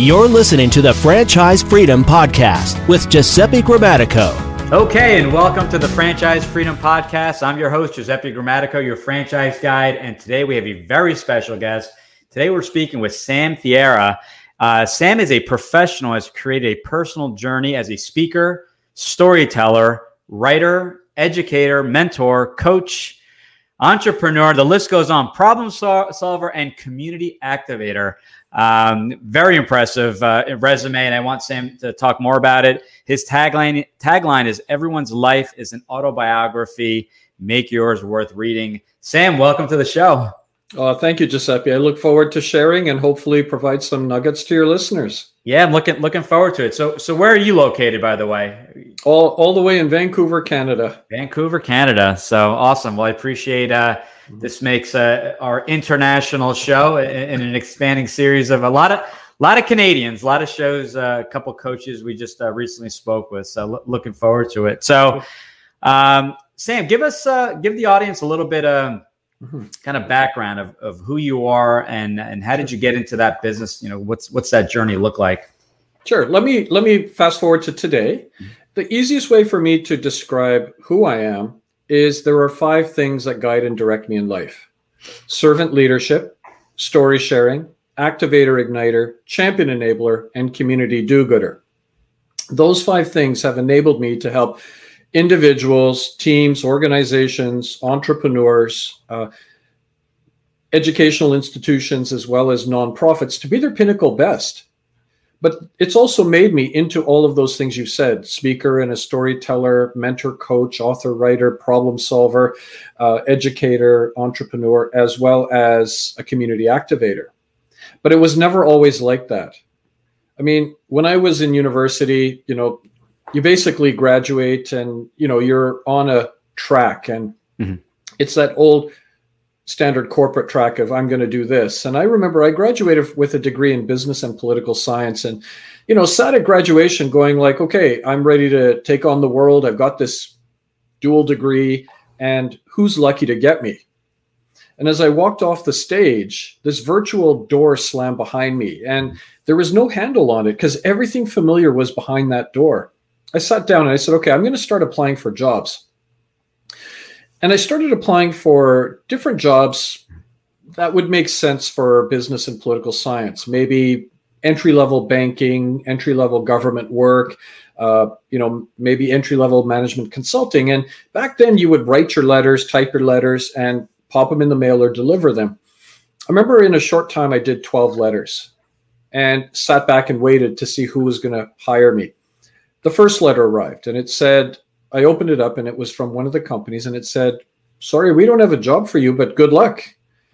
You're listening to the Franchise Freedom Podcast with Giuseppe Grammatico. Okay, and welcome to the Franchise Freedom Podcast. I'm your host, Giuseppe Grammatico, your franchise guide. And today we have a very special guest. Today we're speaking with Sam Thiera. Uh, Sam is a professional, has created a personal journey as a speaker, storyteller, writer, educator, mentor, coach, entrepreneur. The list goes on. Problem solver and community activator. Um, very impressive uh, resume, and I want Sam to talk more about it. His tagline tagline is "Everyone's life is an autobiography. Make yours worth reading." Sam, welcome to the show. Uh, thank you, Giuseppe. I look forward to sharing and hopefully provide some nuggets to your listeners. Yeah, I'm looking looking forward to it. So, so where are you located, by the way? All all the way in Vancouver, Canada. Vancouver, Canada. So awesome. Well, I appreciate. Uh, this makes uh, our international show in an expanding series of a lot of a lot of Canadians, a lot of shows, uh, a couple coaches we just uh, recently spoke with. So lo- looking forward to it. So, um, Sam, give us uh, give the audience a little bit of mm-hmm. kind of background of, of who you are and and how did you get into that business? You know, what's what's that journey look like? Sure. Let me let me fast forward to today. Mm-hmm. The easiest way for me to describe who I am is there are five things that guide and direct me in life servant leadership, story sharing, activator igniter, champion enabler, and community do gooder. Those five things have enabled me to help individuals, teams, organizations, entrepreneurs, uh, educational institutions, as well as nonprofits to be their pinnacle best. But it's also made me into all of those things you said speaker and a storyteller mentor coach author writer problem solver uh, educator entrepreneur as well as a community activator. But it was never always like that. I mean when i was in university you know you basically graduate and you know you're on a track and mm-hmm. it's that old standard corporate track of I'm going to do this. And I remember I graduated with a degree in business and political science and you know sat at graduation going like okay, I'm ready to take on the world. I've got this dual degree and who's lucky to get me? And as I walked off the stage, this virtual door slammed behind me and there was no handle on it because everything familiar was behind that door. I sat down and I said, okay, I'm going to start applying for jobs. And I started applying for different jobs that would make sense for business and political science. Maybe entry level banking, entry level government work, uh, you know, maybe entry level management consulting. And back then, you would write your letters, type your letters, and pop them in the mail or deliver them. I remember in a short time, I did 12 letters and sat back and waited to see who was going to hire me. The first letter arrived and it said, I opened it up and it was from one of the companies and it said, Sorry, we don't have a job for you, but good luck.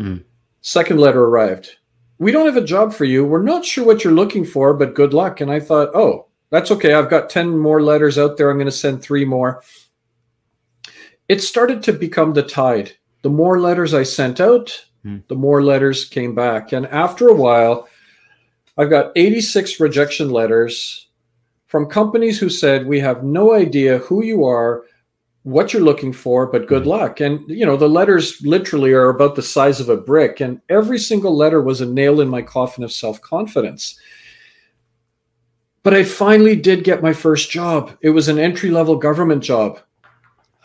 Mm. Second letter arrived. We don't have a job for you. We're not sure what you're looking for, but good luck. And I thought, oh, that's okay. I've got 10 more letters out there. I'm going to send three more. It started to become the tide. The more letters I sent out, mm. the more letters came back. And after a while, I've got 86 rejection letters from companies who said, We have no idea who you are, what you're looking for, but good mm-hmm. luck. And, you know, the letters literally are about the size of a brick. And every single letter was a nail in my coffin of self confidence. But I finally did get my first job. It was an entry level government job.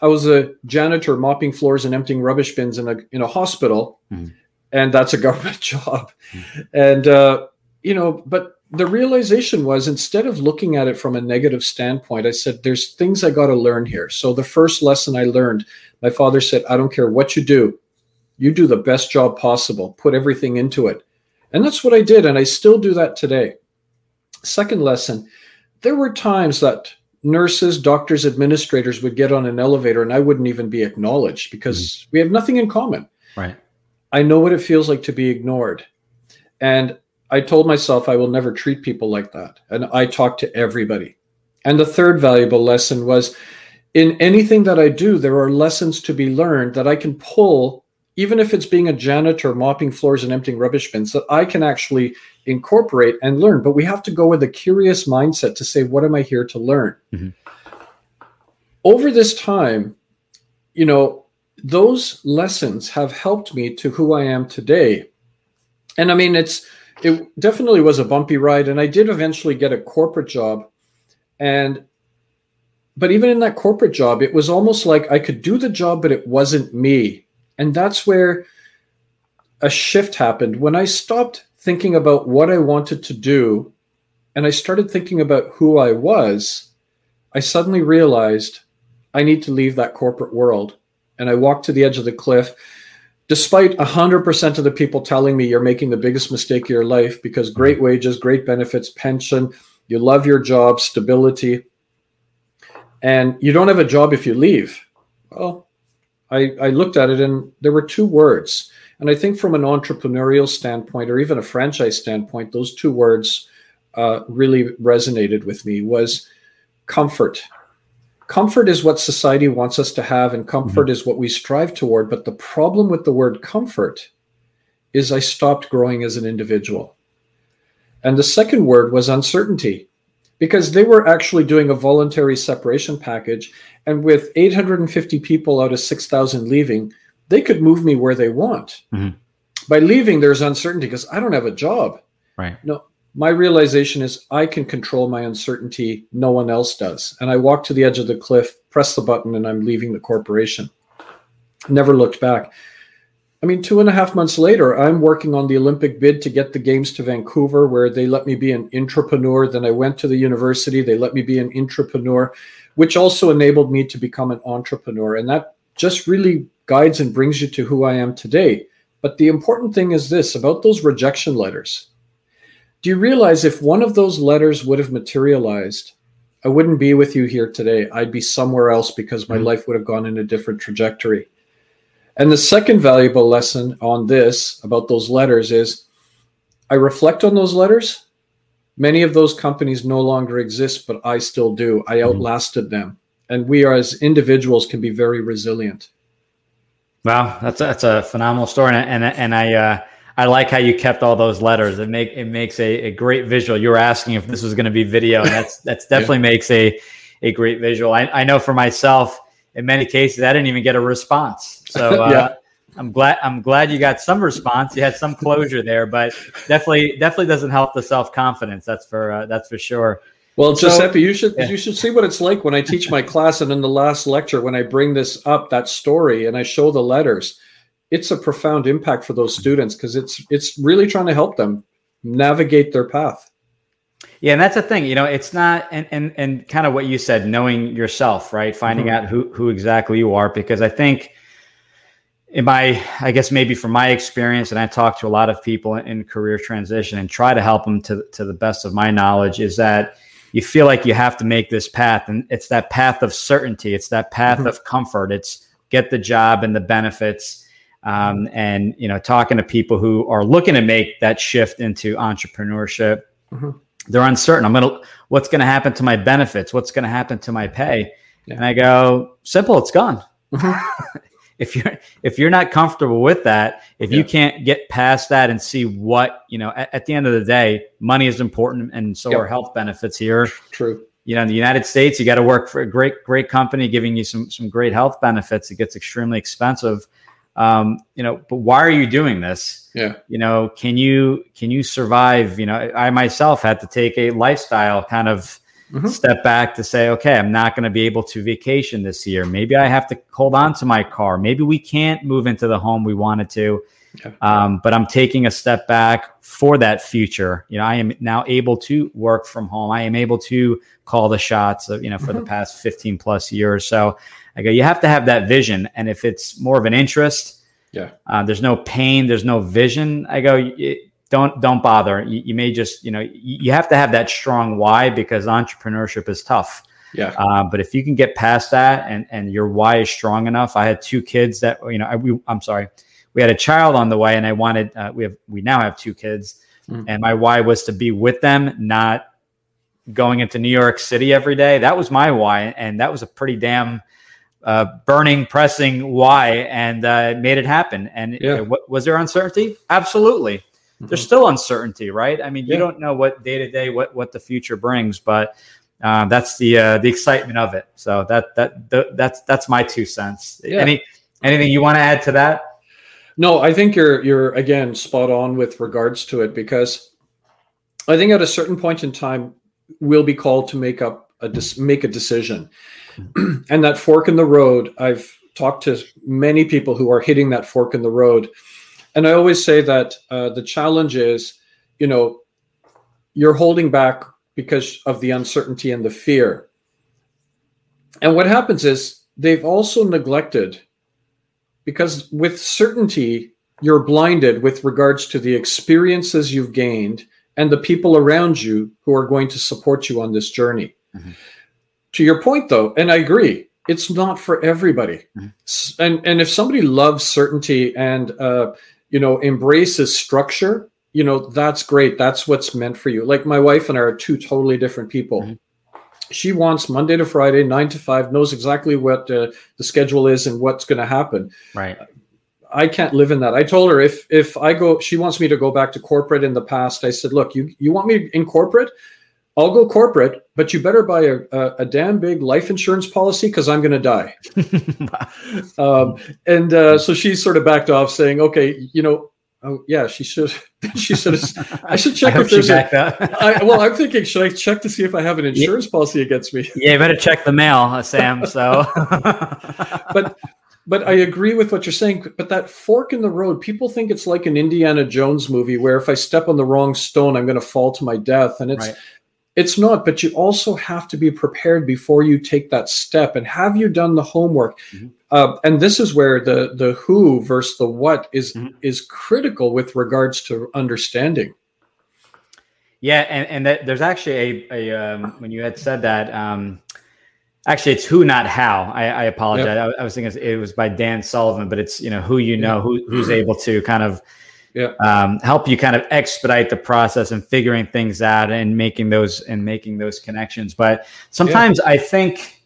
I was a janitor mopping floors and emptying rubbish bins in a, in a hospital. Mm. And that's a government job. Mm. And, uh, you know, but the realization was instead of looking at it from a negative standpoint, I said, there's things I got to learn here. So the first lesson I learned, my father said, I don't care what you do, you do the best job possible, put everything into it. And that's what I did. And I still do that today. Second lesson, there were times that nurses, doctors, administrators would get on an elevator and I wouldn't even be acknowledged because mm-hmm. we have nothing in common. Right. I know what it feels like to be ignored. And I told myself I will never treat people like that. And I talk to everybody. And the third valuable lesson was in anything that I do, there are lessons to be learned that I can pull, even if it's being a janitor, mopping floors and emptying rubbish bins, that I can actually incorporate and learn. But we have to go with a curious mindset to say, what am I here to learn? Mm-hmm. Over this time, you know, those lessons have helped me to who I am today. And I mean, it's, it definitely was a bumpy ride. And I did eventually get a corporate job. And, but even in that corporate job, it was almost like I could do the job, but it wasn't me. And that's where a shift happened when I stopped thinking about what I wanted to do and I started thinking about who I was. I suddenly realized I need to leave that corporate world. And I walked to the edge of the cliff despite 100% of the people telling me you're making the biggest mistake of your life because great mm-hmm. wages, great benefits, pension, you love your job, stability, and you don't have a job if you leave. Well, I, I looked at it and there were two words. And I think from an entrepreneurial standpoint or even a franchise standpoint, those two words uh, really resonated with me was comfort comfort is what society wants us to have and comfort mm-hmm. is what we strive toward but the problem with the word comfort is i stopped growing as an individual and the second word was uncertainty because they were actually doing a voluntary separation package and with 850 people out of 6000 leaving they could move me where they want mm-hmm. by leaving there's uncertainty because i don't have a job right no my realization is I can control my uncertainty. No one else does. And I walk to the edge of the cliff, press the button, and I'm leaving the corporation. Never looked back. I mean, two and a half months later, I'm working on the Olympic bid to get the games to Vancouver, where they let me be an entrepreneur. Then I went to the university, they let me be an entrepreneur, which also enabled me to become an entrepreneur. And that just really guides and brings you to who I am today. But the important thing is this about those rejection letters do you realize if one of those letters would have materialized, I wouldn't be with you here today. I'd be somewhere else because my mm-hmm. life would have gone in a different trajectory. And the second valuable lesson on this about those letters is I reflect on those letters. Many of those companies no longer exist, but I still do. I mm-hmm. outlasted them. And we are, as individuals, can be very resilient. Wow, that's a, that's a phenomenal story, and and, and I uh, I like how you kept all those letters. It make it makes a, a great visual. You were asking if this was going to be video, and that's that's definitely yeah. makes a a great visual. I, I know for myself, in many cases, I didn't even get a response. So uh, yeah. I'm glad I'm glad you got some response. You had some closure there, but definitely definitely doesn't help the self confidence. That's for uh, that's for sure. Well, so, Giuseppe, you should yeah. you should see what it's like when I teach my class, and in the last lecture, when I bring this up, that story, and I show the letters it's a profound impact for those students because it's it's really trying to help them navigate their path. Yeah, and that's the thing, you know, it's not and and and kind of what you said, knowing yourself, right? Finding mm-hmm. out who who exactly you are because I think in my I guess maybe from my experience and I talk to a lot of people in career transition and try to help them to to the best of my knowledge is that you feel like you have to make this path and it's that path of certainty, it's that path mm-hmm. of comfort, it's get the job and the benefits um, and you know talking to people who are looking to make that shift into entrepreneurship mm-hmm. they're uncertain i'm gonna what's gonna happen to my benefits what's gonna happen to my pay yeah. and i go simple it's gone mm-hmm. if you're if you're not comfortable with that if yeah. you can't get past that and see what you know at, at, the end of the day money is important and so yep. are health benefits here true you know in the united states you got to work for a great great company giving you some some great health benefits it gets extremely expensive um, you know, but why are you doing this? Yeah. You know, can you can you survive? You know, I myself had to take a lifestyle kind of mm-hmm. step back to say, okay, I'm not going to be able to vacation this year. Maybe I have to hold on to my car. Maybe we can't move into the home we wanted to. Yeah. Um, but I'm taking a step back for that future. You know, I am now able to work from home. I am able to call the shots. Of, you know, for mm-hmm. the past 15 plus years. So I go, you have to have that vision. And if it's more of an interest, yeah, uh, there's no pain, there's no vision. I go, don't don't bother. You, you, may just, you know, you have to have that strong why because entrepreneurship is tough. Yeah. Uh, but if you can get past that and and your why is strong enough, I had two kids that you know, I, we, I'm sorry, we had a child on the way, and I wanted uh, we have we now have two kids, mm. and my why was to be with them, not going into New York City every day. That was my why, and that was a pretty damn uh, burning, pressing why, and uh, made it happen. And yeah. what, was there uncertainty? Absolutely. Mm-hmm. There's still uncertainty, right? I mean, you don't know what day to day what what the future brings, but uh, that's the uh, the excitement of it. So that that that's that's my two cents. Yeah. Any anything you want to add to that? No, I think you're you're again spot on with regards to it because I think at a certain point in time, we'll be called to make up a make a decision, and that fork in the road. I've talked to many people who are hitting that fork in the road, and I always say that uh, the challenge is, you know, you're holding back because of the uncertainty and the fear. And what happens is they've also neglected because with certainty you're blinded with regards to the experiences you've gained and the people around you who are going to support you on this journey. Mm-hmm. To your point, though, and I agree, it's not for everybody. Mm-hmm. And and if somebody loves certainty and uh, you know embraces structure, you know that's great. That's what's meant for you. Like my wife and I are two totally different people. Mm-hmm. She wants Monday to Friday, nine to five, knows exactly what uh, the schedule is and what's going to happen. Right. I can't live in that. I told her if if I go, she wants me to go back to corporate in the past. I said, look, you you want me in corporate? I'll go corporate, but you better buy a, a, a damn big life insurance policy because I'm going to die. um, and uh, so she sort of backed off, saying, "Okay, you know, oh yeah, she should. she should. I should check I if there's a. I, well, I'm thinking, should I check to see if I have an insurance yeah. policy against me? Yeah, you better check the mail, uh, Sam. So, but but I agree with what you're saying. But that fork in the road, people think it's like an Indiana Jones movie where if I step on the wrong stone, I'm going to fall to my death, and it's right. It's not. But you also have to be prepared before you take that step. And have you done the homework? Mm-hmm. Uh, and this is where the the who versus the what is mm-hmm. is critical with regards to understanding. Yeah, and and that, there's actually a, a um, when you had said that. Um, Actually, it's who, not how. I, I apologize. Yep. I, I, was thinking it was by Dan Sullivan, but it's you know who you know, who, who's able to kind of yeah. um, help you kind of expedite the process and figuring things out and making those and making those connections. But sometimes yeah. I think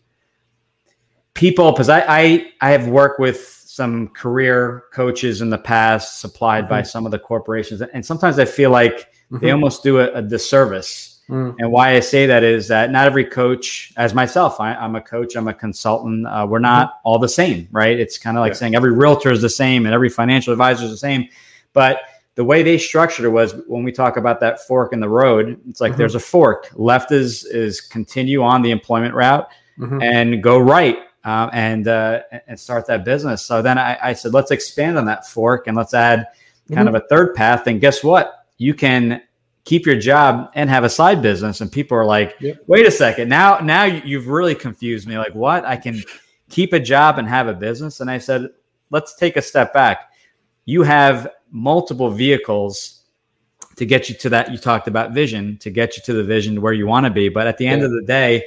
people, because I, I I have worked with some career coaches in the past, supplied mm-hmm. by some of the corporations, and sometimes I feel like mm-hmm. they almost do a, a disservice Mm. And why I say that is that not every coach, as myself, I, am a coach, I'm a consultant. Uh, we're not mm. all the same, right? It's kind of like yeah. saying every realtor is the same and every financial advisor is the same. But the way they structured it was when we talk about that fork in the road, it's like mm-hmm. there's a fork. Left is is continue on the employment route, mm-hmm. and go right um, and uh, and start that business. So then I, I, said, let's expand on that fork and let's add kind mm-hmm. of a third path. And guess what? You can keep your job and have a side business and people are like yep. wait a second now now you've really confused me like what i can keep a job and have a business and i said let's take a step back you have multiple vehicles to get you to that you talked about vision to get you to the vision where you want to be but at the end yeah. of the day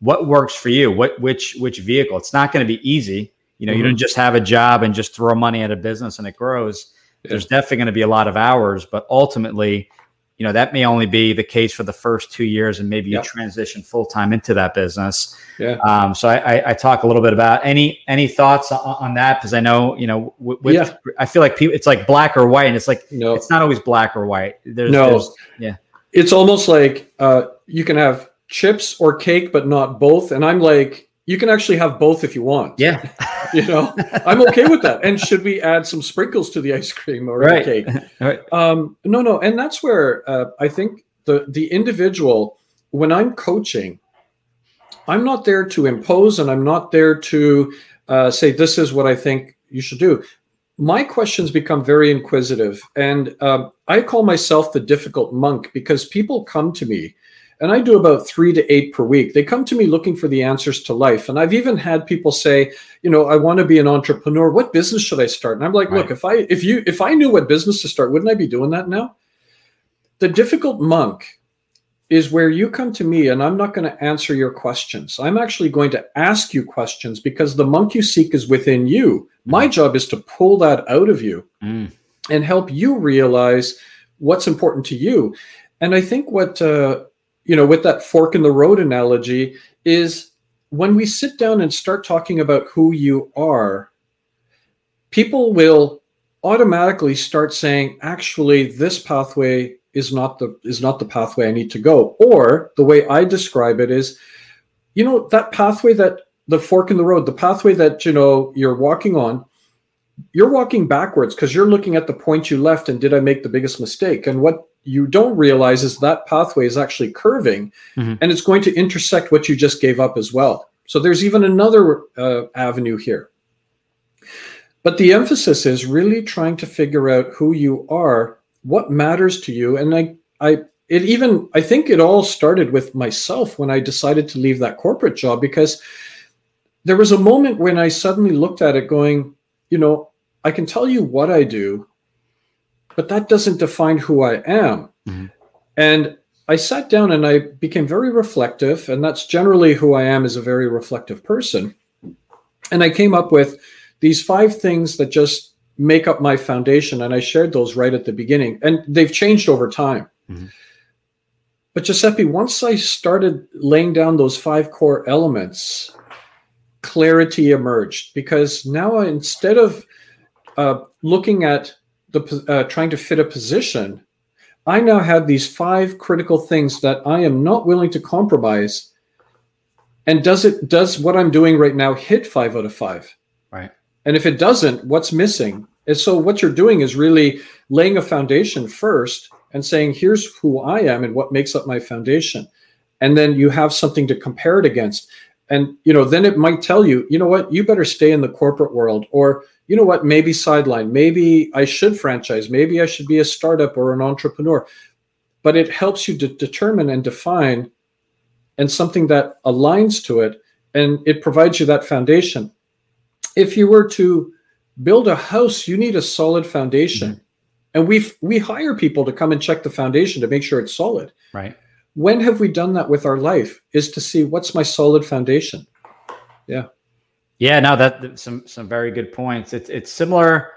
what works for you what which which vehicle it's not going to be easy you know mm-hmm. you don't just have a job and just throw money at a business and it grows yeah. there's definitely going to be a lot of hours but ultimately you know that may only be the case for the first two years and maybe yep. you transition full time into that business. Yeah. Um, so I, I, I, talk a little bit about any any thoughts on, on that? Because i know you know with, yeah. i feel like people it's like black or white and it's like no. it's not always black or white. There's no. there's, yeah. It's almost like uh, you can have chips or cake but not both. And i'm like you can actually have both if you want. Yeah. you know, I'm okay with that. And should we add some sprinkles to the ice cream or right. the cake? right. Um, no, no. And that's where uh, I think the, the individual, when I'm coaching, I'm not there to impose and I'm not there to uh, say, this is what I think you should do. My questions become very inquisitive. And um, I call myself the difficult monk because people come to me and I do about three to eight per week. They come to me looking for the answers to life. And I've even had people say, you know, I want to be an entrepreneur. What business should I start? And I'm like, right. look, if I if you if I knew what business to start, wouldn't I be doing that now? The difficult monk is where you come to me and I'm not going to answer your questions. I'm actually going to ask you questions because the monk you seek is within you. My mm. job is to pull that out of you mm. and help you realize what's important to you. And I think what uh, you know, with that fork in the road analogy, is when we sit down and start talking about who you are, people will automatically start saying, actually, this pathway is not the is not the pathway I need to go. Or the way I describe it is, you know, that pathway that the fork in the road, the pathway that you know you're walking on, you're walking backwards because you're looking at the point you left and did I make the biggest mistake? And what you don't realize is that pathway is actually curving mm-hmm. and it's going to intersect what you just gave up as well. So there's even another uh, avenue here. But the emphasis is really trying to figure out who you are, what matters to you. And I, I, it even, I think it all started with myself when I decided to leave that corporate job because there was a moment when I suddenly looked at it going, you know, I can tell you what I do, but that doesn't define who I am. Mm-hmm. And I sat down and I became very reflective, and that's generally who I am as a very reflective person. And I came up with these five things that just make up my foundation, and I shared those right at the beginning, and they've changed over time. Mm-hmm. But Giuseppe, once I started laying down those five core elements, clarity emerged because now instead of uh, looking at the uh, trying to fit a position, I now have these five critical things that I am not willing to compromise. And does it does what I'm doing right now hit five out of five? Right. And if it doesn't, what's missing? And so what you're doing is really laying a foundation first and saying, here's who I am and what makes up my foundation. And then you have something to compare it against. And you know, then it might tell you, you know what, you better stay in the corporate world, or you know what, maybe sideline, maybe I should franchise, maybe I should be a startup or an entrepreneur. But it helps you to determine and define and something that aligns to it, and it provides you that foundation. If you were to build a house, you need a solid foundation. Mm-hmm. And we we hire people to come and check the foundation to make sure it's solid. Right. When have we done that with our life? Is to see what's my solid foundation. Yeah. Yeah, no, that some some very good points. It's it's similar,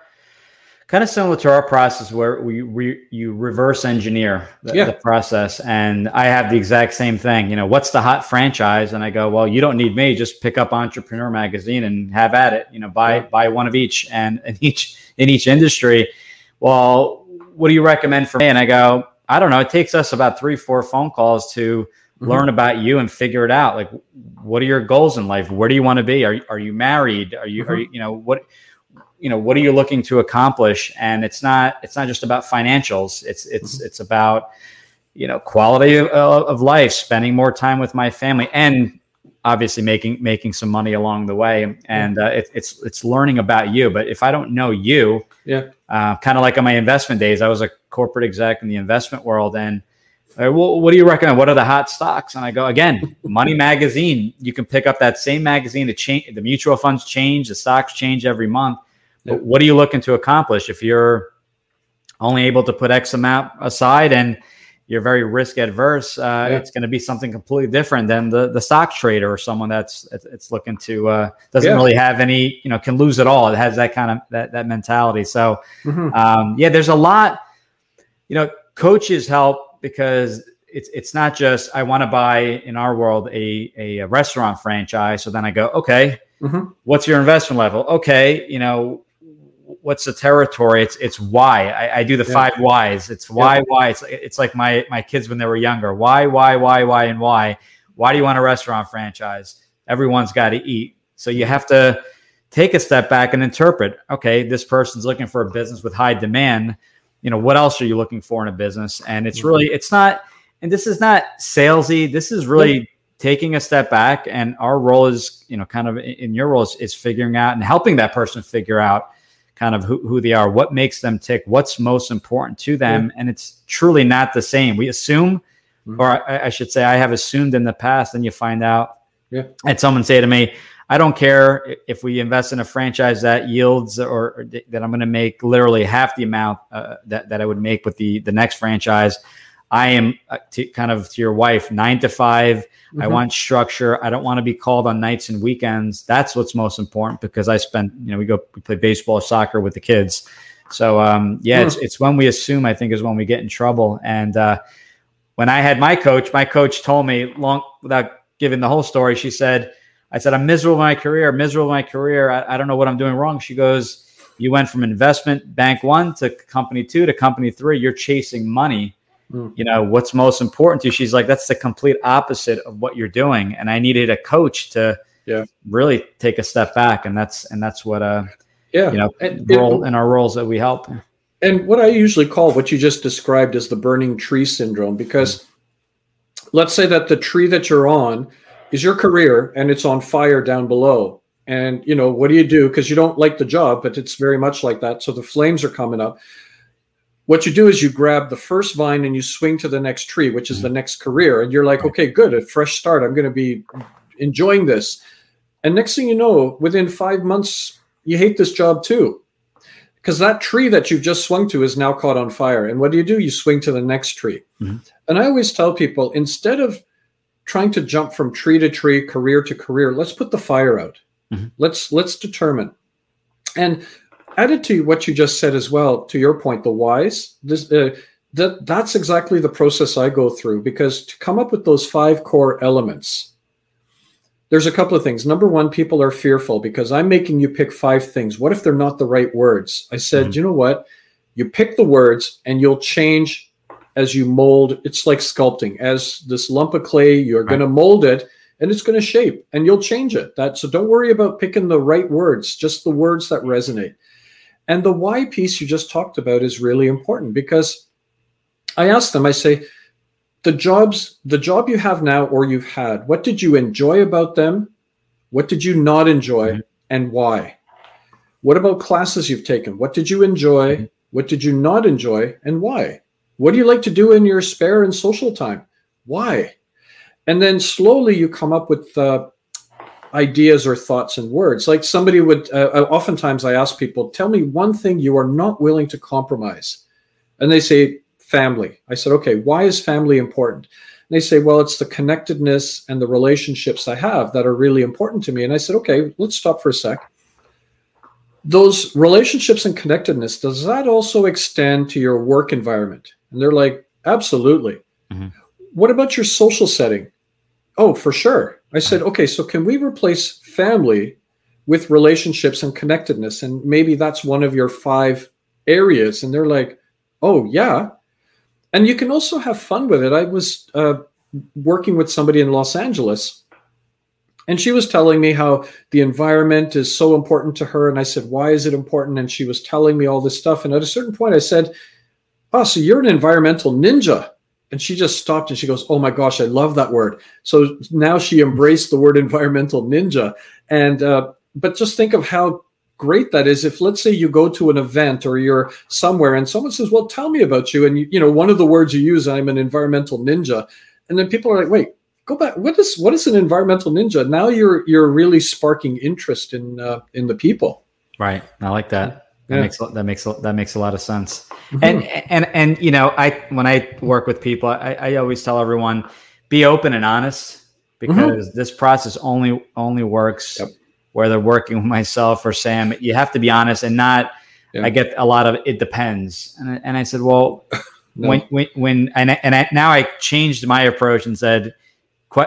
kind of similar to our process where we, we you reverse engineer the, yeah. the, process, and I have the exact same thing. You know, what's the hot franchise? And I go, well, you don't need me. Just pick up Entrepreneur Magazine and have at it. You know, buy yeah. buy one of each, and in each in each industry. Well, what do you recommend for me? And I go, I don't know. It takes us about three, four phone calls to mm-hmm. learn about you and figure it out. Like, what are your goals in life? Where do you want to be? Are, are you married? Are you, mm-hmm. are you, you know, what, you know, what are you looking to accomplish? And it's not, it's not just about financials. It's, it's, mm-hmm. it's about, you know, quality of, of life, spending more time with my family and obviously making, making some money along the way. And uh, it, it's, it's learning about you. But if I don't know you, yeah, uh, kind of like in my investment days, I was a corporate exec in the investment world and well, what do you recommend? What are the hot stocks? And I go again, Money Magazine. You can pick up that same magazine. The change, the mutual funds change, the stocks change every month. But what are you looking to accomplish if you're only able to put X amount aside and you're very risk adverse? Uh. It's going to be something completely different than the the stock trader or someone that's it's looking to uh, doesn't yeah. really have any you know can lose it all. It has that kind of that that mentality. So mm-hmm. um, yeah, there's a lot. You know, coaches help because it's it's not just I want to buy in our world a, a, a restaurant franchise. So then I go, okay, mm-hmm. what's your investment level? Okay, you know, what's the territory? It's it's why I, I do the yeah. five whys. It's why yeah. why. It's it's like my my kids when they were younger. Why why why why and why? Why do you want a restaurant franchise? Everyone's got to eat, so you have to take a step back and interpret. Okay, this person's looking for a business with high demand you know what else are you looking for in a business and it's really it's not and this is not salesy this is really taking a step back and our role is you know kind of in your role is, is figuring out and helping that person figure out kind of who, who they are what makes them tick what's most important to them yeah. and it's truly not the same we assume mm-hmm. or I, I, should say i have assumed in the past and you find out yeah. and someone say to me I don't care if we invest in a franchise that yields or, or that I'm going to make literally half the amount uh, that, that I would make with the, the next franchise. I am uh, to, kind of to your wife, nine to 5 mm-hmm. I want structure. I don't want to be called on nights and weekends. That's what's most important because I spend, you know, we go, we play baseball, soccer with the kids. So, um, yeah, mm. it's, it's when we assume, I think, is when we get in trouble. And uh, when I had my coach, my coach told me long without giving the whole story, she said, I said, I'm miserable in my career, miserable in my career. I, I don't know what I'm doing wrong. She goes, You went from investment bank one to company two to company three. You're chasing money. Mm. You know, what's most important to you? She's like, That's the complete opposite of what you're doing. And I needed a coach to yeah. really take a step back. And that's and that's what uh yeah. you know And- role in our roles that we help. and what I usually call what you just described as the burning tree syndrome, because let's say that the tree that you're on is your career and it's on fire down below. And you know, what do you do? Because you don't like the job, but it's very much like that. So the flames are coming up. What you do is you grab the first vine and you swing to the next tree, which is the next career. And you're like, okay, good, a fresh start. I'm going to be enjoying this. And next thing you know, within five months, you hate this job too because that tree that you've just swung to is now caught on fire. And what do you do? You swing to the next tree. Mhm. And I always tell people instead of trying to jump from tree to tree, career to career, let's put the fire out. Mhm. Let's let's determine. And added to what you just said as well, to your point, the whys. This uh, that that's exactly the process I go through because to come up with those five core elements, there's a couple of things. Number one, people are fearful because I'm making you pick five things. What if they're not the right words? I said, Mhm. you know what? You pick the words and you'll change as you mold. It's like sculpting. As this lump of clay, you're going to mold it and it's going to shape and you'll change it. That so don't worry about picking the right words, just the words that resonate. And the why piece you just talked about is really important because I ask them, I say, the jobs the job you have now or you've had what did you enjoy about them what did you not enjoy Mhm. and why what about classes you've taken what did you enjoy Mhm. what did you not enjoy and why what do you like to do in your spare and social time why and then slowly you come up with uh, ideas or thoughts and words like somebody would uh, uh, oftentimes i ask people tell me one thing you are not willing to compromise and they say family. I said, okay, why is family important? And they say, well, it's the connectedness and the relationships I have that are really important to me. And I said, okay, let's stop for a sec. Those relationships and connectedness, does that also extend to your work environment? And they're like, absolutely. Mhm. What about your social setting? Oh, for sure. I said, okay, so can we replace family with relationships and connectedness? And maybe that's one of your five areas. And they're like, oh, yeah and you can also have fun with it. I was uh, working with somebody in Los Angeles, and she was telling me how the environment is so important to her. And I said, Why is it important? And she was telling me all this stuff. And at a certain point, I said, Oh, so you're an environmental ninja. And she just stopped and she goes, Oh my gosh, I love that word. So now she embraced the word environmental ninja. And, uh, but just think of how great that is if let's say you go to an event or you're somewhere and someone says well tell me about you and you, you know one of the words you use i'm an environmental ninja and then people are like wait go back what is what is an environmental ninja now you're you're really sparking interest in uh, in the people Right. I like that. That Yeah. makes that makes that makes a lot of sense. And and and you know, I when I work with people, I, I always tell everyone be open and honest because this process only only works Yep. whether working with myself or Sam. You have to be honest and not. Yeah. I get a lot of it depends, and I, and I said, well, No. when when when and I, and I, now I changed my approach and said,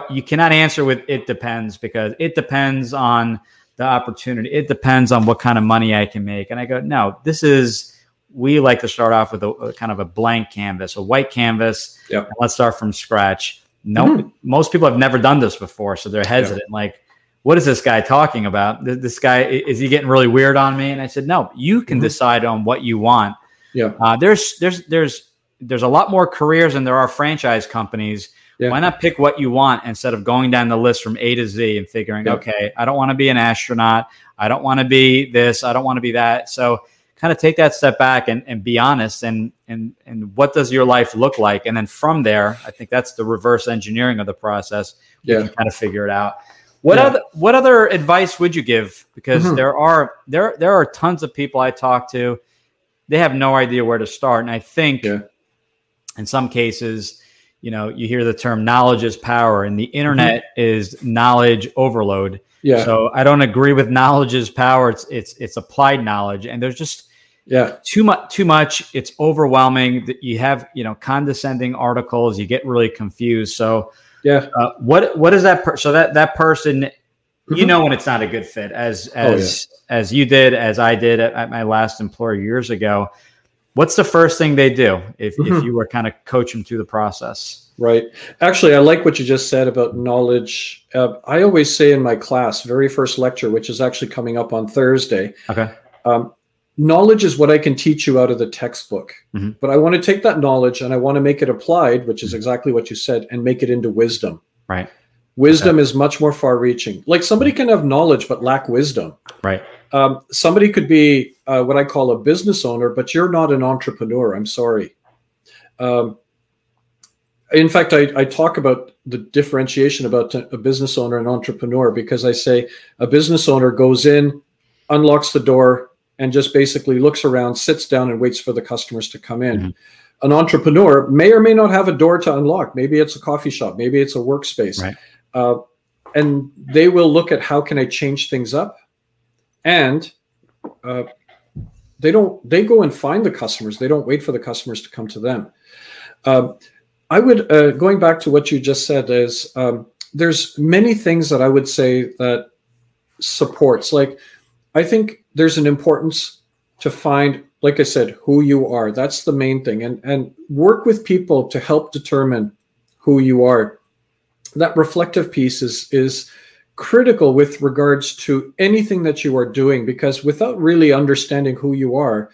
you cannot answer with it depends because it depends on the opportunity. It depends on what kind of money I can make. And I go, no, this is we like to start off with a, a kind of a blank canvas, a white canvas. Yep. let's start from scratch. No, Mhm. most people have never done this before, so they're hesitant. Like, what is this guy talking about? This guy is he getting really weird on me? And I said, no, you can Mhm. decide on what you want. Yeah. Uh, there's there's there's there's a lot more careers than there are franchise companies. Yeah. Why not pick what you want instead of going down the list from A to Z and figuring, Yeah. okay, I don't want to be an astronaut. I don't want to be this. I don't want to be that. So kind of take that step back and, and be honest and and and what does your life look like? And then from there, I think that's the reverse engineering of the process. Yeah. can kind of figure it out. What Yeah. other what other advice would you give? Because Mhm. there are there there are tons of people I talk to. They have no idea where to start, and I think Yeah. in some cases, you know, you hear the term knowledge is power, and the internet is knowledge overload. Mm-hmm. Yeah. So I don't agree with knowledge is power. It's it's it's applied knowledge, and there's just yeah. too much too much it's overwhelming that you have you know condescending articles you get really confused so Yeah. uh, what what is that per- so that that person you Mhm. know when it's not a good fit as Oh, as as you did as i did at, at my last employer years ago what's the first thing they do if, if Mhm. you were kind of coach them through the process Right. Actually, I like what you just said about knowledge. Uh, I always say in my class, very first lecture, which is actually coming up on Thursday, okay Um, knowledge is what I can teach you out of the textbook, Mhm. but I want to take that knowledge and I want to make it applied, which is exactly what you said, and make it into wisdom. Right. Wisdom is much more far reaching. Like somebody can have knowledge but lack wisdom. Right. Um, somebody could be uh, what I call a business owner, but you're not an entrepreneur. I'm sorry. Um, in fact, I, I talk about the differentiation about a business owner and entrepreneur because I say a business owner goes in, unlocks the door, and just basically looks around, sits down, and waits for the customers to come in. Mhm. An entrepreneur may or may not have a door to unlock. Maybe it's a coffee shop. Maybe it's a workspace. Right. Uh, and they will look at how can I change things up, and uh, they don't. They go and find the customers. They don't wait for the customers to come to them. Um, I would uh, going back to what you just said is um, there's many things that I would say that supports. Like I think there's an importance to find, like I said, who you are. That's the main thing, and and work with people to help determine who you are. That reflective piece is is critical with regards to anything that you are doing because without really understanding who you are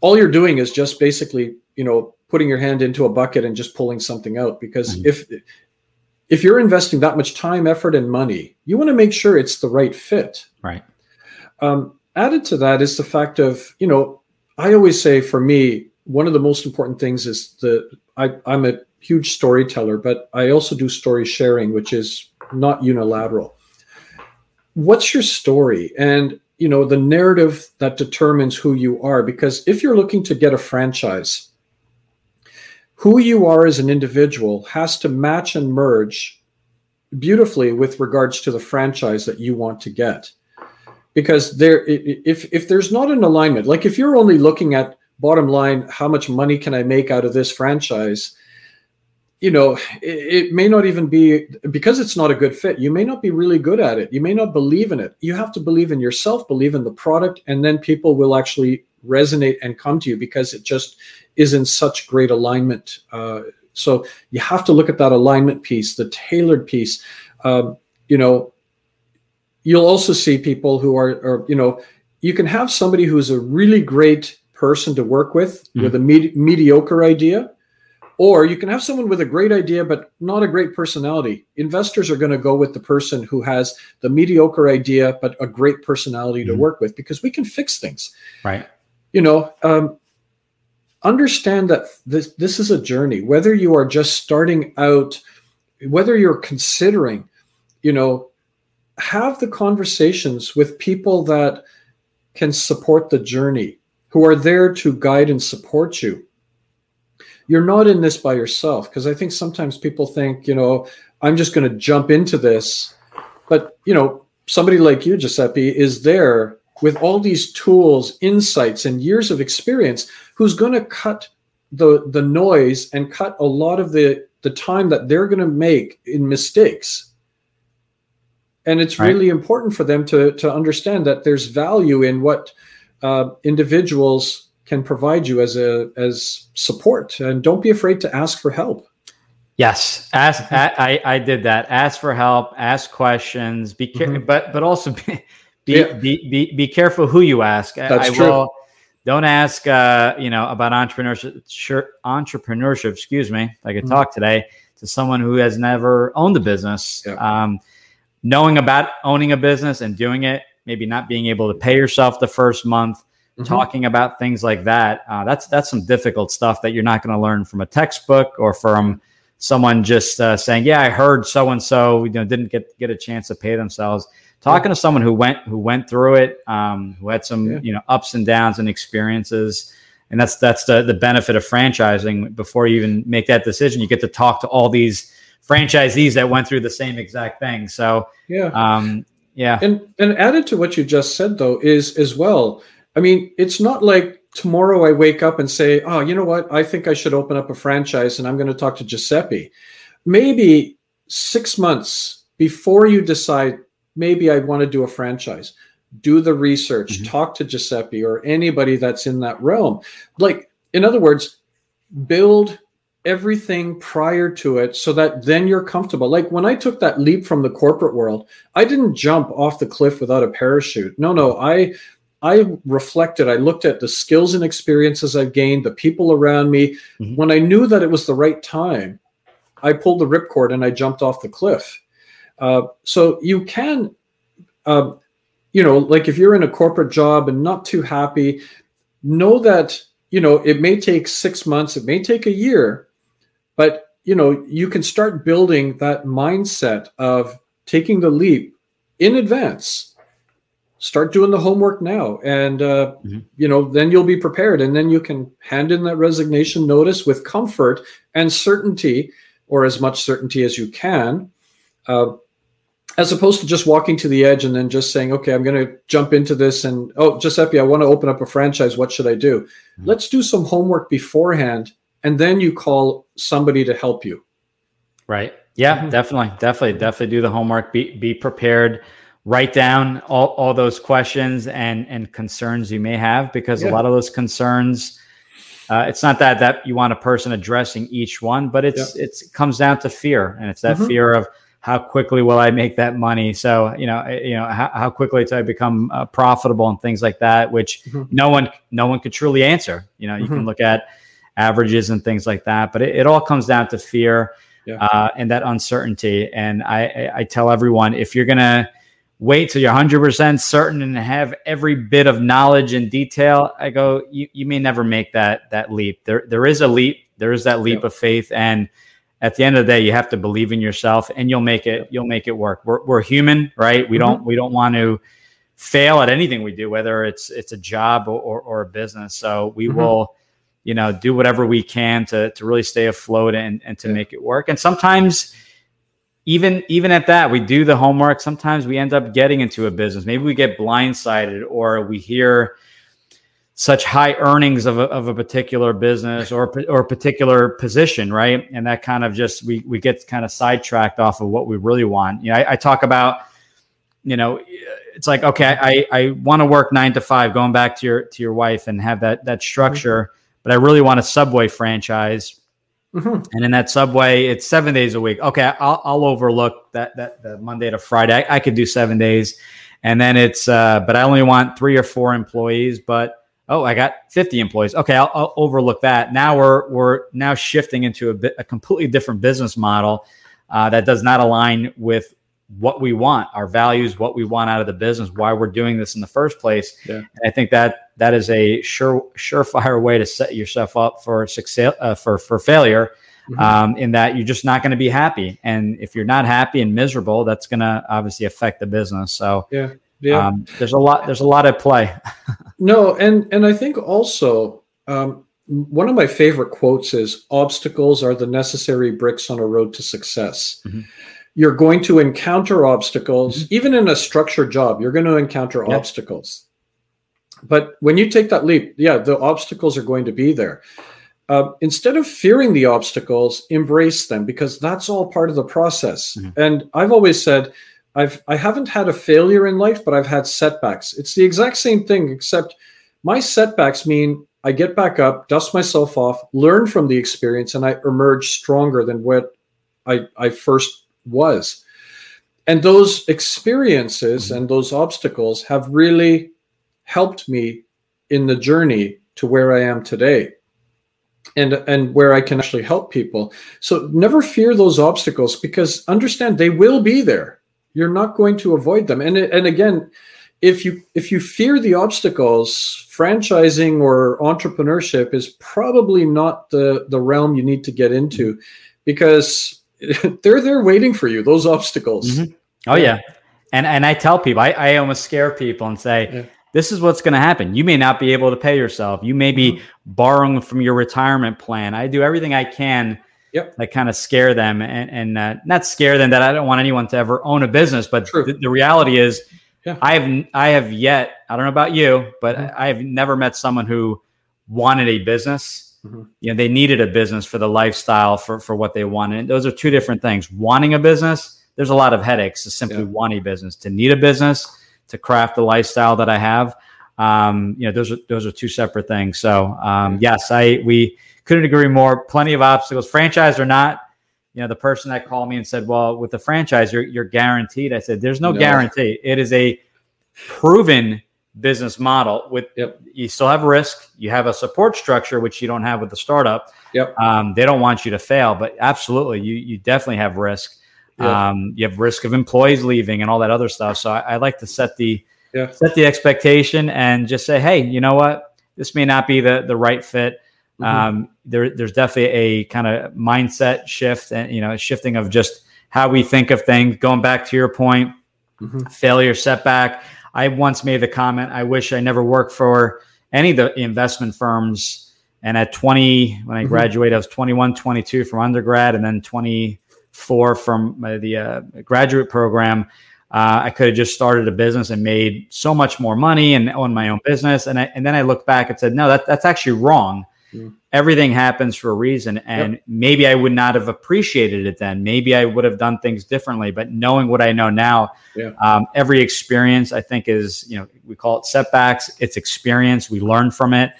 all you're doing is just basically you know putting your hand into a bucket and just pulling something out because Mhm. if if you're investing that much time effort and money you want to make sure it's the right fit Right. um, added to that is the fact of you know i always say for me one of the most important things is the I, i'm a huge storyteller but i also do story sharing which is not unilateral. What's your story? And you know the narrative that determines who you are because if you're looking to get a franchise who you are as an individual has to match and merge beautifully with regards to the franchise that you want to get. Because there if if there's not an alignment like if you're only looking at bottom line how much money can i make out of this franchise you know it, it may not even be because it's not a good fit you may not be really good at it. You may not believe in it. You have to believe in yourself believe in the product and then people will actually resonate and come to you because it just is in such great alignment. Uh, so you have to look at that alignment piece the tailored piece. Um, you know you'll also see people who are, are you know you can have somebody who's a really great person to work with Mhm. with a medi- mediocre idea or you can have someone with a great idea but not a great personality investors are going to go with the person who has the mediocre idea but a great personality to Mhm. work with because we can fix things Right. you know um, understand that this this is a journey whether you are just starting out whether you're considering you know have the conversations with people that can support the journey who are there to guide and support you you're not in this by yourself. Because i think sometimes people think you know i'm just going to jump into this. But you know somebody like you giuseppe is there with all these tools insights and years of experience who's going to cut the the noise and cut a lot of the the time that they're going to make in mistakes. And it's Right. really important for them to to understand that there's value in what uh, individuals can provide you as a as support and don't be afraid to ask for help Yes, ask. I, I I did that. Ask for help. Ask questions. Be care- Mhm. but but also be be, Yeah. be be be careful who you ask. That's I true. will- don't ask. Uh, you know about entrepreneurship. Sure, entrepreneurship. Excuse me. If I could Mhm. talk today to someone who has never owned a business. Yeah. Um, knowing about owning a business and doing it, maybe not being able to pay yourself the first month. Mhm. Talking about things like that. Uh, that's that's some difficult stuff that you're not going to learn from a textbook or from someone just uh, saying, "Yeah, I heard so and so, you know, didn't get get a chance to pay themselves." Talking to someone who went who went through it, um, who had some Yeah. you know ups and downs and experiences, and that's that's the the benefit of franchising. Before you even make that decision, you get to talk to all these franchisees that went through the same exact thing. So, yeah um, yeah, And and added to what you just said though is as well. I mean, it's not like tomorrow I wake up and say, "Oh, you know what? I think I should open up a franchise and I'm going to talk to Giuseppe." Maybe 6 months before you decide maybe I want to do a franchise, do the research, Mhm. talk to Giuseppe or anybody that's in that realm. Like in other words, build everything prior to it so that then you're comfortable. Like when I took that leap from the corporate world, I didn't jump off the cliff without a parachute. No, no, I I reflected, I looked at the skills and experiences I've gained, the people around me. Mm-hmm. When I knew that it was the right time, I pulled the ripcord and I jumped off the cliff. Uh, so you can, uh, you know, like if you're in a corporate job and not too happy, know that, you know, it may take six months, it may take a year, but, you know, you can start building that mindset of taking the leap in advance start doing the homework now. And uh, mm-hmm. you know then you'll be prepared. And then you can hand in that resignation notice with comfort and certainty or as much certainty as you can uh, as opposed to just walking to the edge and then just saying okay i'm going to jump into this and oh giuseppe i want to open up a franchise. What should i do? Mm-hmm. let's do some homework beforehand and then you call somebody to help you. Right. Yeah mm-hmm. definitely. Definitely definitely do the homework. Be be prepared write down all, all those questions and and concerns you may have because yeah. a lot of those concerns uh, it's not that that you want a person addressing each one but it's yeah. it's it comes down to fear and it's that mm-hmm. fear of how quickly will i make that money so you know you know how, how quickly do i become uh, profitable and things like that which mm-hmm. no one no one could truly answer you know you mm-hmm. can look at averages and things like that but it, it all comes down to fear yeah. uh, and that uncertainty and I, I tell everyone if you're gonna wait till you're 100% certain and have every bit of knowledge and detail. I go you, you may never make that that leap. There there is a leap. There is that leap of faith. And at the end of the day you have to believe in yourself and you'll make it you'll make it work. We're, we're human right? We mm-hmm. don't we don't want to fail at anything we do whether it's it's a job or, or, or a business. So we mm-hmm. will you know do whatever we can to to really stay afloat and and to yeah. make it work. And sometimes even even at that we do the homework. Sometimes we end up getting into a business. Maybe we get blindsided or we hear such high earnings of a, of a particular business or or particular position right? And that kind of just we we get kind of sidetracked off of what we really want. You know i, I talk about you know it's like okay i i want to work nine to five going back to your to your wife and have that that structure mm-hmm. but i really want a subway franchise Mm-hmm. And in that subway, it's seven days a week. Okay, I'll, I'll overlook that that the Monday to Friday. I, I, could do seven days, and then it's uh, but I only want three or four employees. But oh, I got fifty employees. Okay, I'll, I'll overlook that. Now we're we're now shifting into a, bit, a completely different business model uh, that does not align with what we want, our values, what we want out of the business, why we're doing this in the first place. Yeah. I think that that is a sure surefire way to set yourself up for success uh, for for failure. Mm-hmm. Um, in that you're just not going to be happy, and if you're not happy and miserable, that's going to obviously affect the business. So yeah, yeah. Um, there's a lot. There's a lot at play. no, and and I think also um, one of my favorite quotes is obstacles are the necessary bricks on a road to success. Mm-hmm you're going to encounter obstacles mm-hmm. even in a structured job you're going to encounter obstacles. But when you take that leap yeah the obstacles are going to be there. Uh, instead of fearing the obstacles embrace them because that's all part of the process. Mm-hmm. and i've always said i've i haven't had a failure in life but i've had setbacks. It's the exact same thing except my setbacks mean i get back up dust myself off learn from the experience and i emerge stronger than what i i first was. And those experiences mm-hmm. and those obstacles have really helped me in the journey to where I am today and and where I can actually help people. So never fear those obstacles because understand they will be there. You're not going to avoid them. And and again, if you if you fear the obstacles, franchising or entrepreneurship is probably not the the realm you need to get into because they're there waiting for you. Those obstacles. Mm-hmm. Oh yeah. yeah. and and I tell people, I, I almost scare people and say, yeah. this is what's going to happen. You may not be able to pay yourself. You may be mm-hmm. borrowing from your retirement plan. I do everything I can. Yep. Kind of scare them and, and uh, not scare them that I don't want anyone to ever own a business. But th- the reality is, yeah. I have I have yet I don't know about you, but mm-hmm. I have never met someone who wanted a business Mm-hmm. You know, they needed a business for the lifestyle for for what they wanted. Those are two different things. Wanting a business, there's a lot of headaches to simply yeah. want a business. To need a business, to craft the lifestyle that I have, um, you know, those are those are two separate things. So um, yes, I we couldn't agree more. Plenty of obstacles, franchise or not. You know, the person that called me and said, "Well, with the franchise, you're you're guaranteed." I said, "There's no, no. guarantee. It is a proven business model with Yep. you still have risk you have a support structure which you don't have with the startup Yep. um, they don't want you to fail but absolutely you you definitely have risk Yeah. um, you have risk of employees leaving and all that other stuff so i, I like to set the Yeah. set the expectation and just say hey you know what this may not be the the right fit Mhm. um, there, there's definitely a kind of mindset shift and you know shifting of just how we think of things going back to your point Mhm. failure setback i once made the comment i wish i never worked for any of the investment firms. And at 20 when i Mhm. graduated i was 21 22 from undergrad and then 24 from uh, the uh, graduate program. Uh, i could have just started a business and made so much more money and owned my own business. And, I, and then i looked back and said no that, that's actually wrong Mm. everything happens for a reason and maybe i would not have appreciated it then maybe i would have done things differently but knowing what i know now Yeah. um, every experience i think is you know we call it setbacks it's experience we learn from it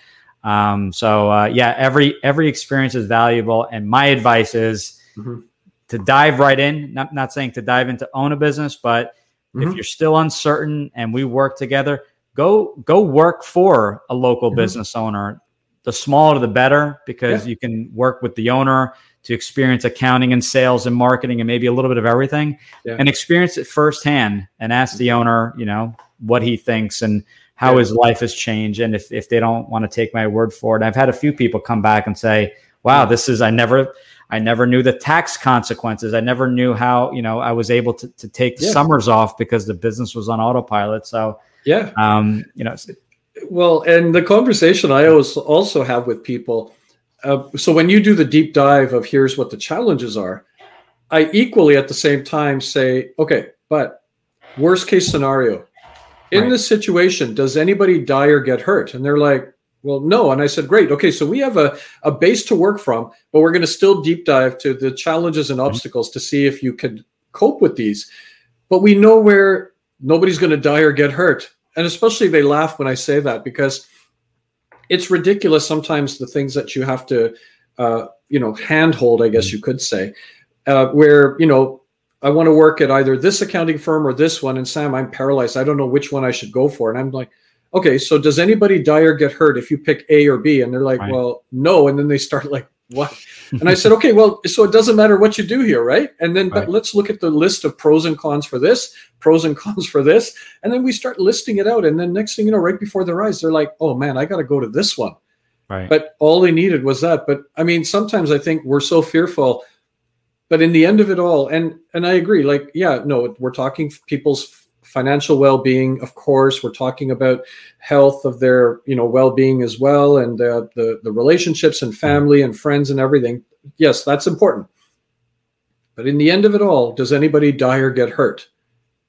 um, so uh, yeah every every experience is valuable and my advice is Mhm. to dive right in not, not saying to dive into own a business but if Mhm. you're still uncertain and we work together go go work for a local Mhm. business owner the smaller the better because you can work with the owner to experience accounting and sales and marketing and maybe a little bit of everything Yeah. and experience it firsthand and ask the owner you know what he thinks and how Yeah. his life has changed and if, if they don't want to take my word for it i've had a few people come back and say wow this is i never i never knew the tax consequences i never knew how you know i was able to, to take the Yeah. summers off because the business was on autopilot so Yeah. um you know Well, and the conversation I always also have with people. Uh, so when you do the deep dive of here's what the challenges are, I equally at the same time say, okay, but worst case scenario, in Right. this situation, does anybody die or get hurt? And they're like, well, no. And I said, great. Okay, so we have a, a base to work from, but we're going to still deep dive to the challenges and obstacles to see if you can cope with these. But we know where nobody's going to die or get hurt. And especially they laugh when I say that because it's ridiculous sometimes the things that you have to, uh, you know, handhold, I guess you could say, uh, where, you know, I want to work at either this accounting firm or this one. And Sam, I'm paralyzed. I don't know which one I should go for. And I'm like, okay, so does anybody die or get hurt if you pick A or B? And they're like, Right. well, no. And then they start like, what? And I said, okay, well, so it doesn't matter what you do here, right? And then, Right. but let's look at the list of pros and cons for this, pros and cons for this. And then we start listing it out. And then next thing you know, right before their eyes, they're like, oh man, I got to go to this one. right But all they needed was that. But I mean, sometimes I think we're so fearful. But in the end of it all, and and I agree, like, yeah, no, we're talking people's financial well-being, of course. We're talking about health of their, you know, well-being as well, and uh, the the relationships and family and friends and everything. Yes, that's important. But in the end of it all, does anybody die or get hurt?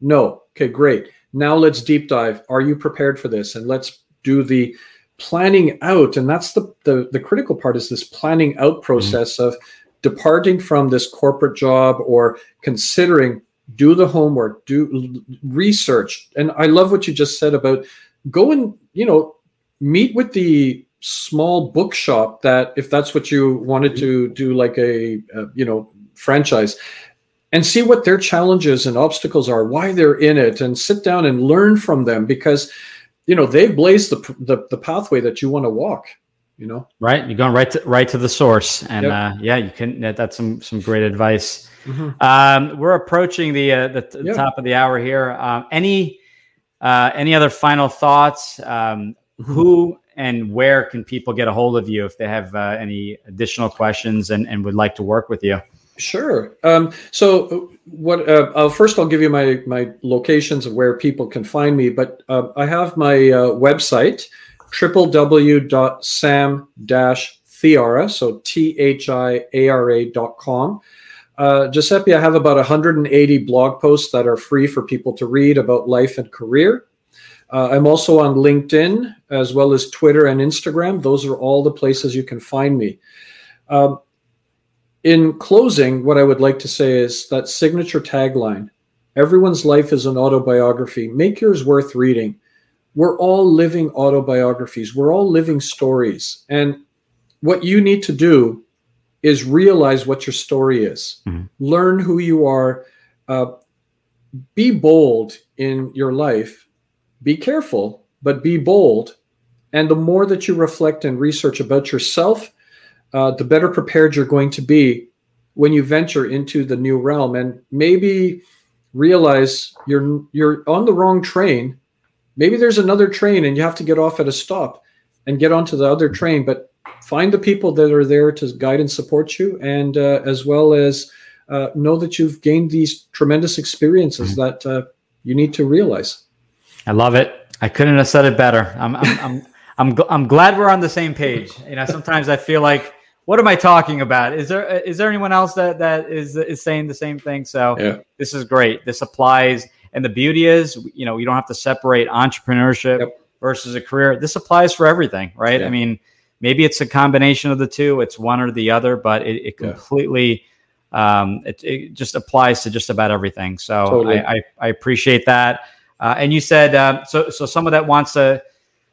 No. Okay, great. Now let's deep dive. Are you prepared for this? And let's do the planning out. And that's the the, the critical part is this planning out process of departing from this corporate job or considering do the homework, do research. And I love what you just said about go and, you know, meet with the small bookshop that if that's what you wanted to do like a, uh, you know, franchise and see what their challenges and obstacles are, why they're in it, and sit down and learn from them because you know they've blazed the the, the pathway that you want to walk. You know, right you're going right to right to the source and Yep. uh yeah you can that's some some great advice um we're approaching the uh, the t- Yeah. top of the hour here um any uh any other final thoughts um Mm-hmm. who and where can people get a hold of you if they have uh, any additional questions and, and would like to work with you Sure. Um, so, uh, what? Uh, I'll, first, I'll give you my my locations of where people can find me. But uh, I have my uh, website, www.sam-thiara, so T H I A R A dot com. Uh, Giuseppe, I have about 180 blog posts that are free for people to read about life and career. Uh, I'm also on LinkedIn as well as Twitter and Instagram. Those are all the places you can find me. Um, in closing, what I would like to say is that signature tagline everyone's life is an autobiography. Make yours worth reading. We're all living autobiographies, we're all living stories. And what you need to do is realize what your story is, Mhm. learn who you are, uh, be bold in your life, be careful, but be bold. And the more that you reflect and research about yourself, uh, the better prepared you're going to be when you venture into the new realm. And maybe realize you're you're on the wrong train. Maybe there's another train and you have to get off at a stop and get onto the other train. But find the people that are there to guide and support you, and uh, as well as uh, know that you've gained these tremendous experiences mm-hmm. that uh, you need to realize. I love it. I couldn't have said it better. I'm, I'm, I'm, I'm, I'm glad we're on the same page. You know, sometimes I feel like, what am I talking about? Is there is there anyone else that that is is saying the same thing? So yeah. this is great. This applies, and the beauty is, you know, you don't have to separate entrepreneurship yep. versus a career. This applies for everything, right? Yeah. I mean, maybe it's a combination of the two. It's one or the other, but it, it completely. Yeah um, it, it, just applies to just about everything. So totally. I, I, I, appreciate that. Uh, and you said uh, so. So someone that wants to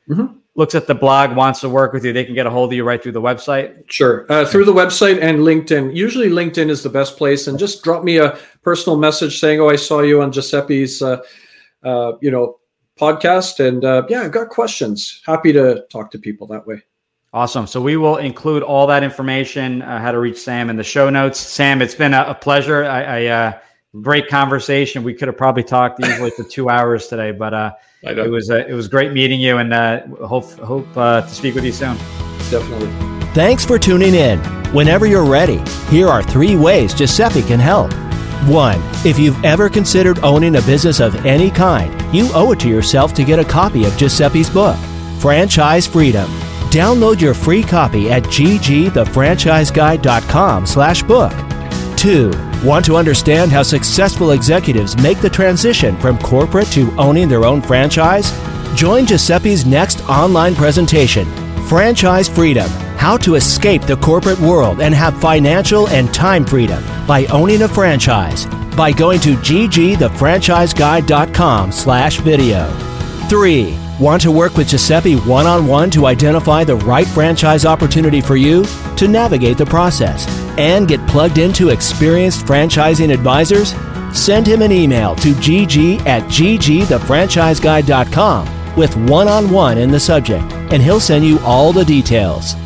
mm-hmm. looks at the blog wants to work with you, they can get a hold of you right through the website. Sure, uh, through the website and LinkedIn. Usually, LinkedIn is the best place. And just drop me a personal message saying, "Oh, I saw you on Giuseppe's, uh, uh, you know, podcast, and uh, yeah, I've got questions. Happy to talk to people that way." Awesome. So we will include all that information, uh, how to reach Sam in the show notes. Sam, it's been a, a pleasure. I, I uh, great conversation. We could have probably talked easily for two hours today, but uh, it was uh, it was great meeting you, and uh, hope hope uh, to speak with you soon. Definitely. Thanks for tuning in. Whenever you're ready, here are three ways Giuseppe can help. One, if you've ever considered owning a business of any kind, you owe it to yourself to get a copy of Giuseppe's book, Franchise Freedom. Download your free copy at ggthefranchiseguide.com slash book. 2. Want to understand how successful executives make the transition from corporate to owning their own franchise? Join Giuseppe's next online presentation, Franchise Freedom How to Escape the Corporate World and Have Financial and Time Freedom by Owning a Franchise by going to ggthefranchiseguide.com slash video. 3. Want to work with Giuseppe one on one to identify the right franchise opportunity for you to navigate the process and get plugged into experienced franchising advisors? Send him an email to gg at ggthefranchiseguide.com with one on one in the subject, and he'll send you all the details.